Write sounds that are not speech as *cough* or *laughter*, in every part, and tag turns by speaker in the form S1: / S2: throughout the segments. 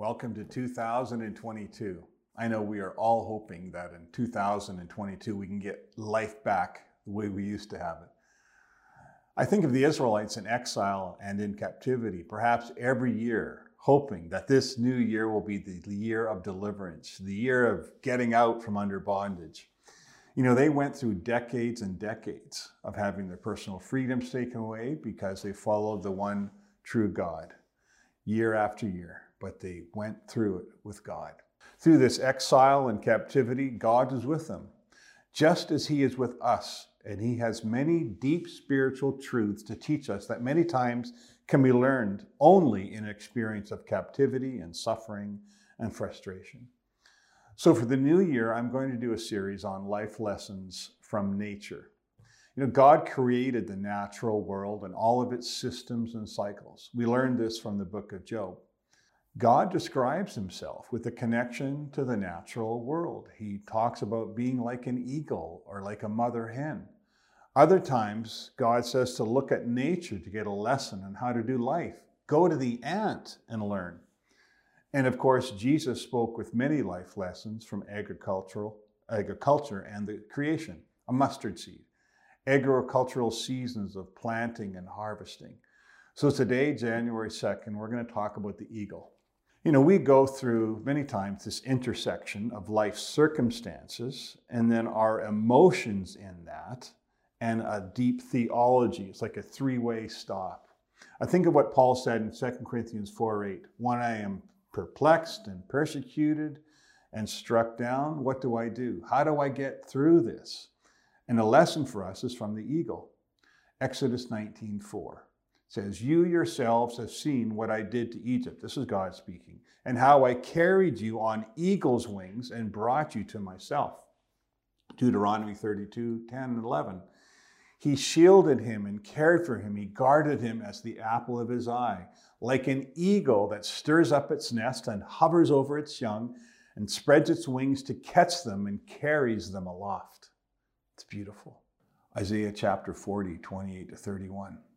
S1: Welcome to 2022. I know we are all hoping that in 2022 we can get life back the way we used to have it. I think of the Israelites in exile and in captivity, perhaps every year, hoping that this new year will be the year of deliverance, the year of getting out from under bondage. You know, they went through decades and decades of having their personal freedoms taken away because they followed the one true God year after year but they went through it with God. Through this exile and captivity, God is with them, just as He is with us. And He has many deep spiritual truths to teach us that many times can be learned only in experience of captivity and suffering and frustration. So, for the new year, I'm going to do a series on life lessons from nature. You know, God created the natural world and all of its systems and cycles. We learned this from the book of Job. God describes himself with a connection to the natural world. He talks about being like an eagle or like a mother hen. Other times, God says to look at nature to get a lesson on how to do life. Go to the ant and learn. And of course, Jesus spoke with many life lessons from agricultural agriculture and the creation, a mustard seed, agricultural seasons of planting and harvesting. So today, January 2nd, we're going to talk about the eagle. You know, we go through many times this intersection of life circumstances and then our emotions in that and a deep theology. It's like a three way stop. I think of what Paul said in 2 Corinthians 4 8. When I am perplexed and persecuted and struck down, what do I do? How do I get through this? And a lesson for us is from the eagle. Exodus 19 4 says, You yourselves have seen what I did to Egypt. This is God speaking, and how I carried you on eagle's wings and brought you to myself. Deuteronomy 32 10 and 11. He shielded him and cared for him. He guarded him as the apple of his eye, like an eagle that stirs up its nest and hovers over its young and spreads its wings to catch them and carries them aloft. It's beautiful. Isaiah chapter 40, 28 to 31.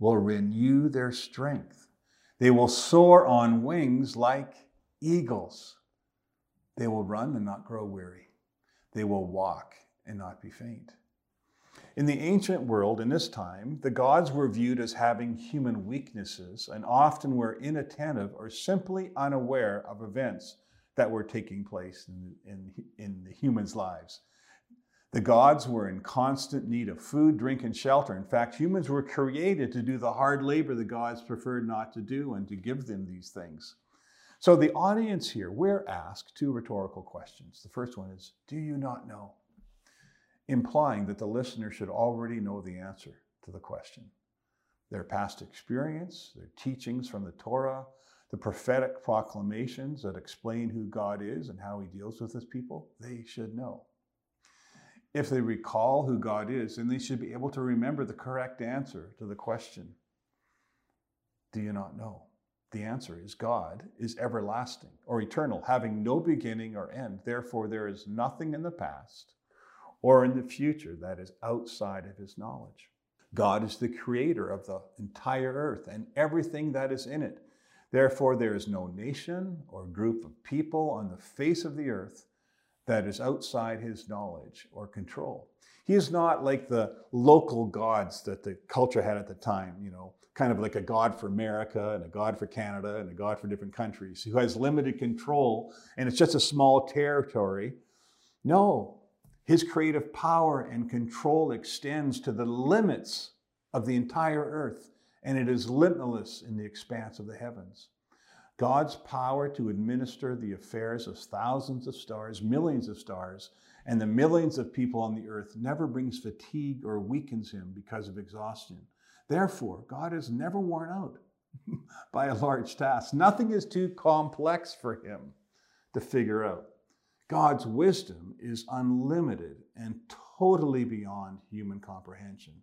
S1: will renew their strength. They will soar on wings like eagles. They will run and not grow weary. They will walk and not be faint. In the ancient world, in this time, the gods were viewed as having human weaknesses and often were inattentive or simply unaware of events that were taking place in, in, in the humans' lives. The gods were in constant need of food, drink, and shelter. In fact, humans were created to do the hard labor the gods preferred not to do and to give them these things. So, the audience here, we're asked two rhetorical questions. The first one is Do you not know? Implying that the listener should already know the answer to the question. Their past experience, their teachings from the Torah, the prophetic proclamations that explain who God is and how he deals with his people, they should know. If they recall who God is, then they should be able to remember the correct answer to the question Do you not know? The answer is God is everlasting or eternal, having no beginning or end. Therefore, there is nothing in the past or in the future that is outside of his knowledge. God is the creator of the entire earth and everything that is in it. Therefore, there is no nation or group of people on the face of the earth that is outside his knowledge or control. He is not like the local gods that the culture had at the time, you know, kind of like a god for America and a god for Canada and a god for different countries who has limited control and it's just a small territory. No, his creative power and control extends to the limits of the entire earth and it is limitless in the expanse of the heavens. God's power to administer the affairs of thousands of stars, millions of stars, and the millions of people on the earth never brings fatigue or weakens him because of exhaustion. Therefore, God is never worn out *laughs* by a large task. Nothing is too complex for him to figure out. God's wisdom is unlimited and totally beyond human comprehension.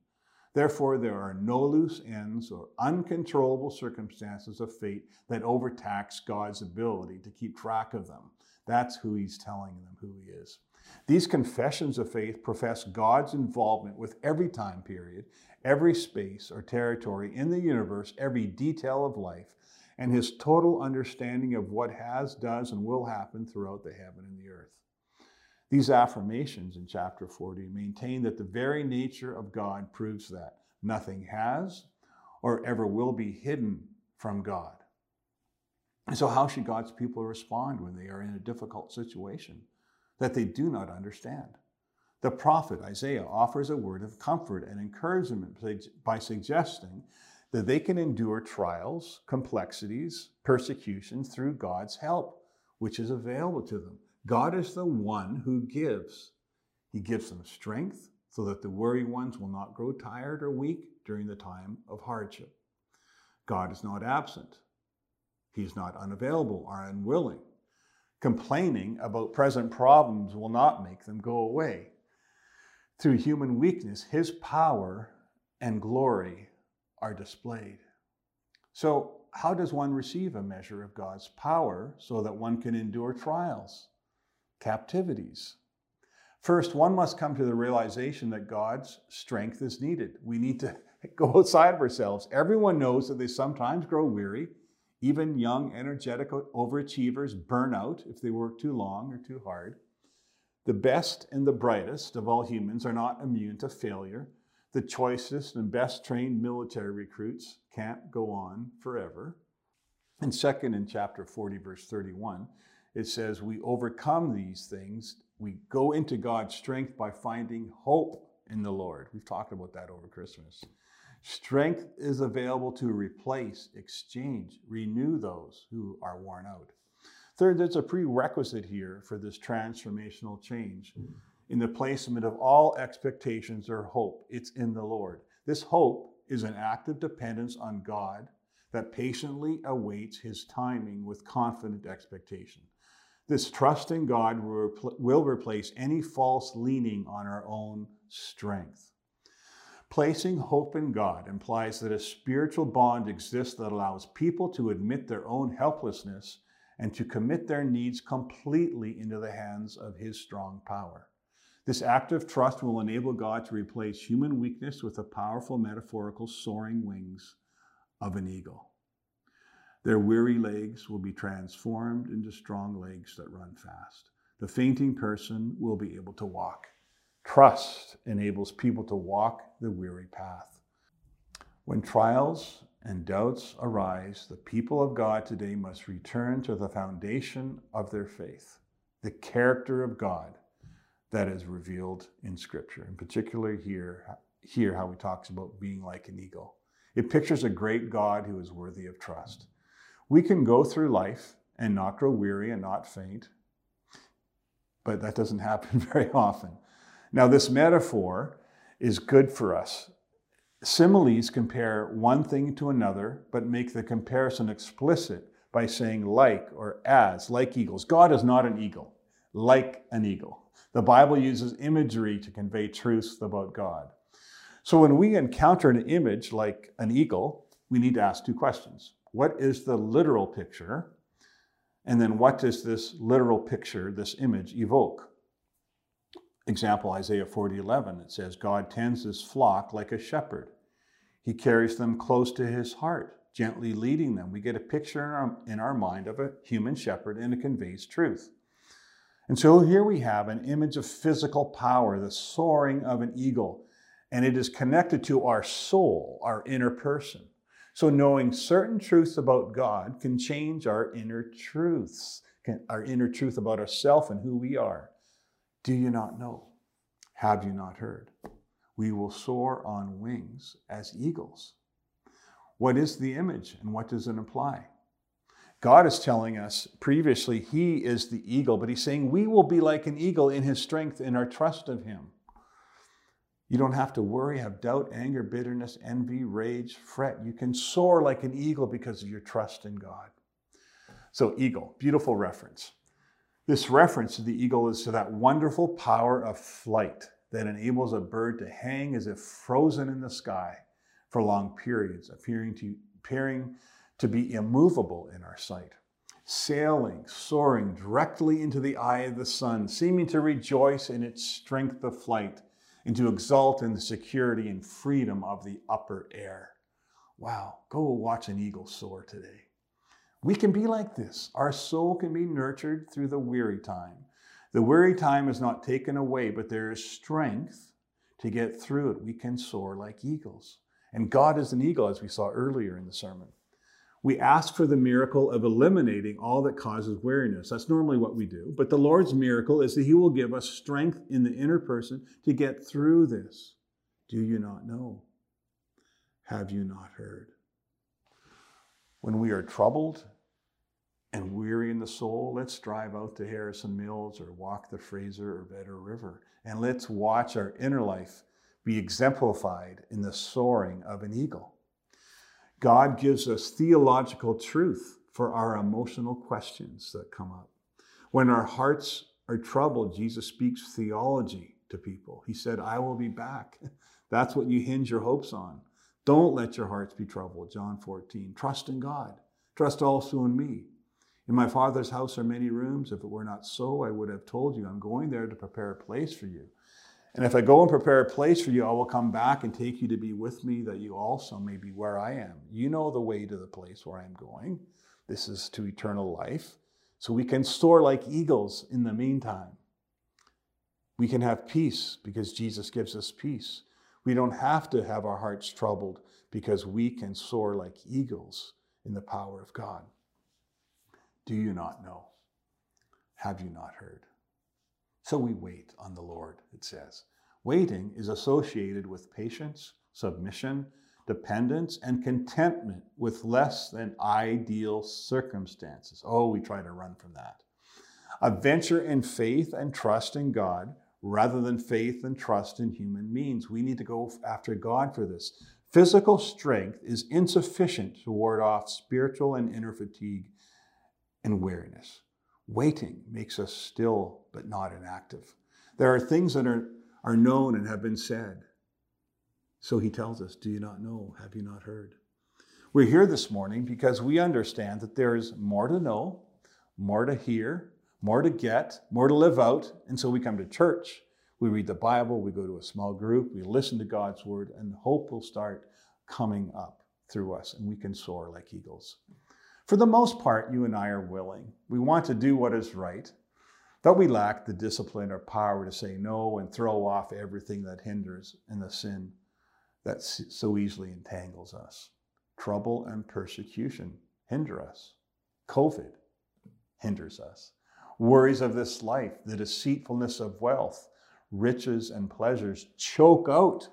S1: Therefore, there are no loose ends or uncontrollable circumstances of fate that overtax God's ability to keep track of them. That's who he's telling them who he is. These confessions of faith profess God's involvement with every time period, every space or territory in the universe, every detail of life, and his total understanding of what has, does, and will happen throughout the heaven and the earth. These affirmations in chapter 40 maintain that the very nature of God proves that nothing has or ever will be hidden from God. And so, how should God's people respond when they are in a difficult situation that they do not understand? The prophet Isaiah offers a word of comfort and encouragement by suggesting that they can endure trials, complexities, persecutions through God's help, which is available to them. God is the one who gives. He gives them strength so that the weary ones will not grow tired or weak during the time of hardship. God is not absent. He is not unavailable or unwilling. Complaining about present problems will not make them go away. Through human weakness, his power and glory are displayed. So, how does one receive a measure of God's power so that one can endure trials? Captivities. First, one must come to the realization that God's strength is needed. We need to *laughs* go outside of ourselves. Everyone knows that they sometimes grow weary. Even young, energetic overachievers burn out if they work too long or too hard. The best and the brightest of all humans are not immune to failure. The choicest and best trained military recruits can't go on forever. And second, in chapter 40, verse 31, it says we overcome these things. We go into God's strength by finding hope in the Lord. We've talked about that over Christmas. Strength is available to replace, exchange, renew those who are worn out. Third, there's a prerequisite here for this transformational change. In the placement of all expectations or hope, it's in the Lord. This hope is an active dependence on God that patiently awaits his timing with confident expectation. This trust in God will replace any false leaning on our own strength. Placing hope in God implies that a spiritual bond exists that allows people to admit their own helplessness and to commit their needs completely into the hands of His strong power. This act of trust will enable God to replace human weakness with the powerful metaphorical soaring wings of an eagle. Their weary legs will be transformed into strong legs that run fast. The fainting person will be able to walk. Trust enables people to walk the weary path. When trials and doubts arise, the people of God today must return to the foundation of their faith, the character of God that is revealed in Scripture. In particular, here, here how he talks about being like an eagle. It pictures a great God who is worthy of trust. We can go through life and not grow weary and not faint, but that doesn't *laughs* happen very often. Now, this metaphor is good for us. Similes compare one thing to another, but make the comparison explicit by saying like or as, like eagles. God is not an eagle, like an eagle. The Bible uses imagery to convey truths about God. So when we encounter an image like an eagle, we need to ask two questions what is the literal picture? And then what does this literal picture, this image, evoke? Example Isaiah 40 11, it says, God tends his flock like a shepherd. He carries them close to his heart, gently leading them. We get a picture in our, in our mind of a human shepherd and it conveys truth. And so here we have an image of physical power, the soaring of an eagle, and it is connected to our soul, our inner person. So, knowing certain truths about God can change our inner truths, our inner truth about ourselves and who we are. Do you not know? Have you not heard? We will soar on wings as eagles. What is the image and what does it imply? God is telling us previously He is the eagle, but He's saying we will be like an eagle in His strength and our trust of Him. You don't have to worry, have doubt, anger, bitterness, envy, rage, fret. You can soar like an eagle because of your trust in God. So, eagle, beautiful reference. This reference to the eagle is to that wonderful power of flight that enables a bird to hang as if frozen in the sky for long periods, appearing to, appearing to be immovable in our sight. Sailing, soaring directly into the eye of the sun, seeming to rejoice in its strength of flight and to exult in the security and freedom of the upper air. Wow, go watch an eagle soar today. We can be like this. Our soul can be nurtured through the weary time. The weary time is not taken away, but there is strength to get through it. We can soar like eagles. And God is an eagle, as we saw earlier in the sermon. We ask for the miracle of eliminating all that causes weariness. That's normally what we do. But the Lord's miracle is that He will give us strength in the inner person to get through this. Do you not know? Have you not heard? When we are troubled and weary in the soul, let's drive out to Harrison Mills or walk the Fraser or Vedder River. And let's watch our inner life be exemplified in the soaring of an eagle. God gives us theological truth for our emotional questions that come up. When our hearts are troubled, Jesus speaks theology to people. He said, I will be back. *laughs* That's what you hinge your hopes on. Don't let your hearts be troubled. John 14. Trust in God. Trust also in me. In my Father's house are many rooms. If it were not so, I would have told you, I'm going there to prepare a place for you. And if I go and prepare a place for you, I will come back and take you to be with me, that you also may be where I am. You know the way to the place where I'm going. This is to eternal life. So we can soar like eagles in the meantime. We can have peace because Jesus gives us peace. We don't have to have our hearts troubled because we can soar like eagles in the power of God. Do you not know? Have you not heard? So we wait on the Lord, it says. Waiting is associated with patience, submission, dependence, and contentment with less than ideal circumstances. Oh, we try to run from that. A venture in faith and trust in God rather than faith and trust in human means. We need to go after God for this. Physical strength is insufficient to ward off spiritual and inner fatigue and weariness. Waiting makes us still but not inactive. There are things that are, are known and have been said. So he tells us, Do you not know? Have you not heard? We're here this morning because we understand that there is more to know, more to hear, more to get, more to live out. And so we come to church, we read the Bible, we go to a small group, we listen to God's word, and hope will start coming up through us, and we can soar like eagles. For the most part, you and I are willing. We want to do what is right, but we lack the discipline or power to say no and throw off everything that hinders and the sin that so easily entangles us. Trouble and persecution hinder us. COVID hinders us. Worries of this life, the deceitfulness of wealth, riches and pleasures choke out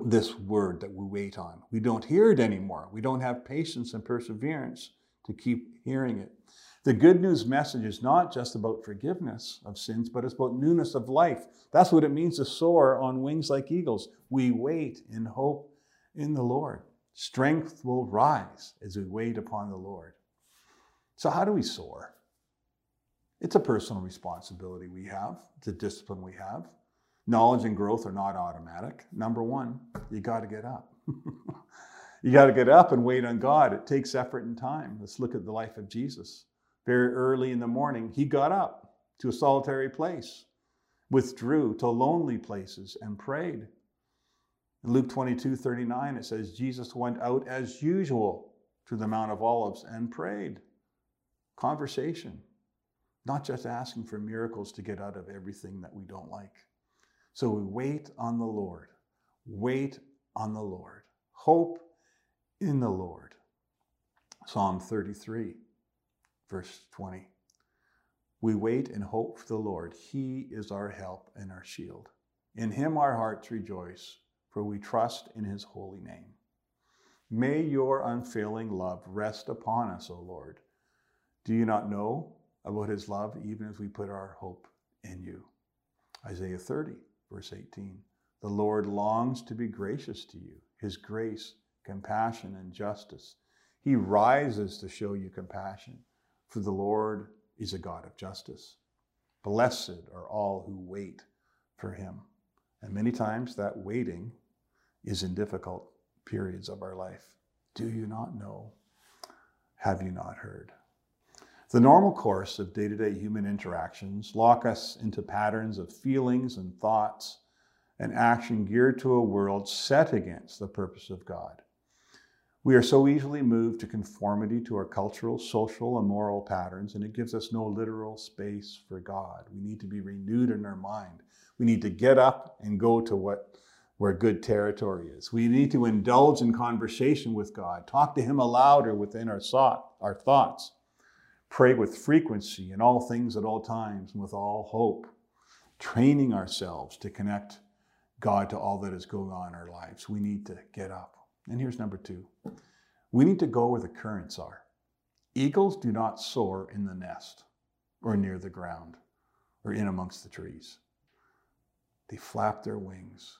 S1: this word that we wait on. We don't hear it anymore. We don't have patience and perseverance to keep hearing it. The good news message is not just about forgiveness of sins, but it's about newness of life. That's what it means to soar on wings like eagles. We wait in hope in the Lord. Strength will rise as we wait upon the Lord. So, how do we soar? It's a personal responsibility we have, it's a discipline we have. Knowledge and growth are not automatic. Number one, you got to get up. *laughs* you got to get up and wait on God. It takes effort and time. Let's look at the life of Jesus. Very early in the morning, he got up to a solitary place, withdrew to lonely places, and prayed. In Luke 22 39, it says, Jesus went out as usual to the Mount of Olives and prayed. Conversation, not just asking for miracles to get out of everything that we don't like. So we wait on the Lord. Wait on the Lord. Hope in the Lord. Psalm 33, verse 20. We wait and hope for the Lord. He is our help and our shield. In him our hearts rejoice, for we trust in his holy name. May your unfailing love rest upon us, O Lord. Do you not know about his love even as we put our hope in you? Isaiah 30. Verse 18 The Lord longs to be gracious to you, his grace, compassion, and justice. He rises to show you compassion, for the Lord is a God of justice. Blessed are all who wait for him. And many times that waiting is in difficult periods of our life. Do you not know? Have you not heard? The normal course of day to day human interactions lock us into patterns of feelings and thoughts and action geared to a world set against the purpose of God. We are so easily moved to conformity to our cultural, social, and moral patterns, and it gives us no literal space for God. We need to be renewed in our mind. We need to get up and go to what where good territory is. We need to indulge in conversation with God, talk to Him aloud or within our thought, our thoughts, pray with frequency in all things at all times and with all hope, training ourselves to connect God to all that is going on in our lives. We need to get up. And here's number two we need to go where the currents are. Eagles do not soar in the nest or near the ground or in amongst the trees. They flap their wings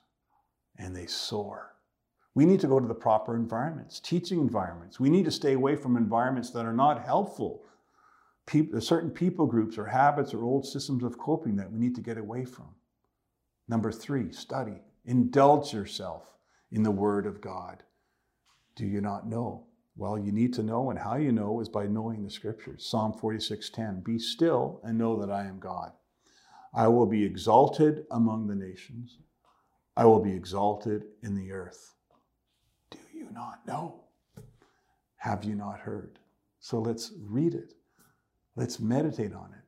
S1: and they soar. We need to go to the proper environments, teaching environments. We need to stay away from environments that are not helpful. Certain people groups or habits or old systems of coping that we need to get away from. Number three, study. Indulge yourself in the Word of God. Do you not know? Well, you need to know, and how you know is by knowing the scriptures. Psalm 46:10. Be still and know that I am God. I will be exalted among the nations. I will be exalted in the earth. Do you not know? Have you not heard? So let's read it. Let's meditate on it.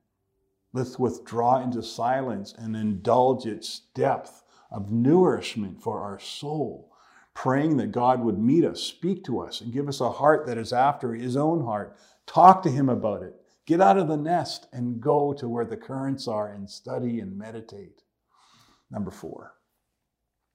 S1: Let's withdraw into silence and indulge its depth of nourishment for our soul praying that God would meet us, speak to us, and give us a heart that is after his own heart. Talk to him about it. Get out of the nest and go to where the currents are and study and meditate. Number four,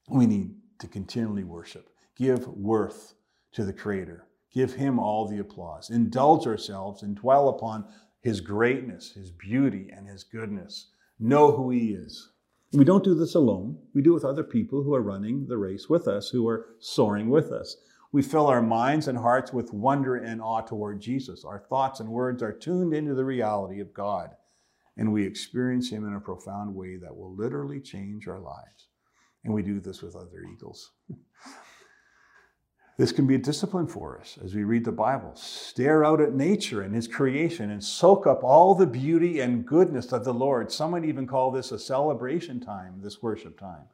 S1: we need to continually worship, give worth to the Creator, give Him all the applause, indulge ourselves, and dwell upon His greatness, His beauty, and His goodness. Know who He is. We don't do this alone. We do it with other people who are running the race with us, who are soaring with us. We fill our minds and hearts with wonder and awe toward Jesus. Our thoughts and words are tuned into the reality of God, and we experience Him in a profound way that will literally change our lives. And we do this with other eagles. *laughs* This can be a discipline for us as we read the Bible. Stare out at nature and His creation and soak up all the beauty and goodness of the Lord. Some might even call this a celebration time, this worship time.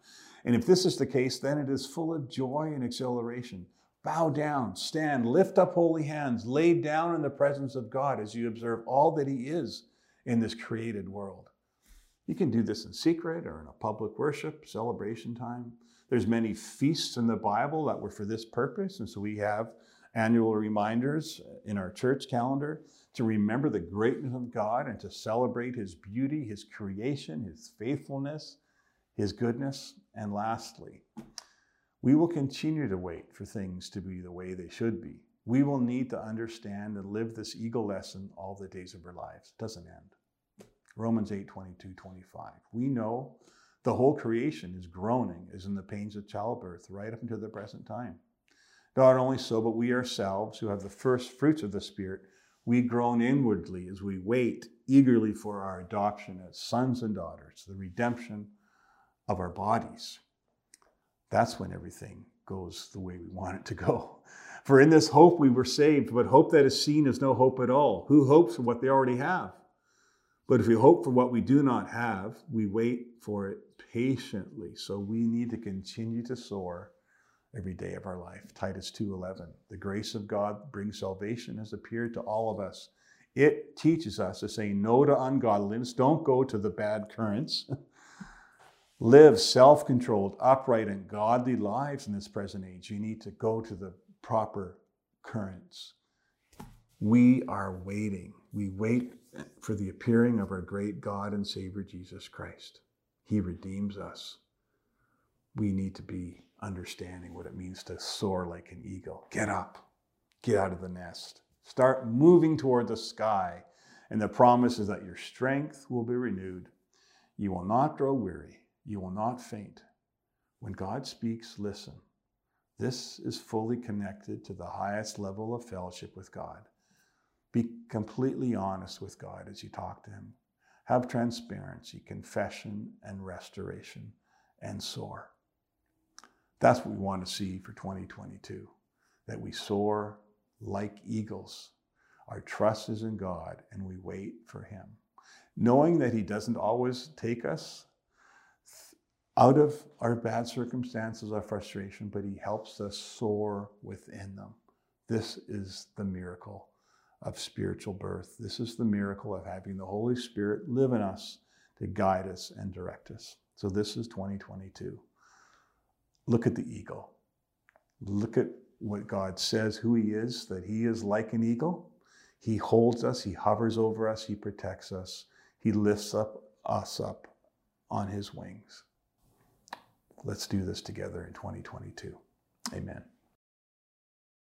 S1: And if this is the case, then it is full of joy and exhilaration. Bow down, stand, lift up holy hands, lay down in the presence of God as you observe all that He is in this created world. You can do this in secret or in a public worship, celebration time. There's many feasts in the Bible that were for this purpose, and so we have annual reminders in our church calendar to remember the greatness of God and to celebrate His beauty, His creation, His faithfulness, His goodness. And lastly, we will continue to wait for things to be the way they should be. We will need to understand and live this eagle lesson all the days of our lives. It doesn't end. Romans 8 22, 25. We know the whole creation is groaning, is in the pains of childbirth, right up until the present time. Not only so, but we ourselves, who have the first fruits of the Spirit, we groan inwardly as we wait eagerly for our adoption as sons and daughters, the redemption of our bodies. That's when everything goes the way we want it to go. For in this hope we were saved, but hope that is seen is no hope at all. Who hopes for what they already have? But if we hope for what we do not have, we wait for it patiently. So we need to continue to soar every day of our life. Titus 2:11. The grace of God brings salvation has appeared to all of us. It teaches us to say no to ungodliness. Don't go to the bad currents. *laughs* Live self controlled, upright, and godly lives in this present age. You need to go to the proper currents. We are waiting. We wait for the appearing of our great God and Savior Jesus Christ. He redeems us. We need to be understanding what it means to soar like an eagle. Get up, get out of the nest, start moving toward the sky. And the promise is that your strength will be renewed. You will not grow weary, you will not faint. When God speaks, listen. This is fully connected to the highest level of fellowship with God. Be completely honest with God as you talk to Him. Have transparency, confession, and restoration, and soar. That's what we want to see for 2022 that we soar like eagles. Our trust is in God and we wait for Him, knowing that He doesn't always take us out of our bad circumstances, our frustration, but He helps us soar within them. This is the miracle of spiritual birth. This is the miracle of having the Holy Spirit live in us to guide us and direct us. So, this is 2022. Look at the eagle. Look at what God says, who He is, that He is like an eagle. He holds us, He hovers over us, He protects us, He lifts up us up on His wings. Let's do this together in 2022. Amen.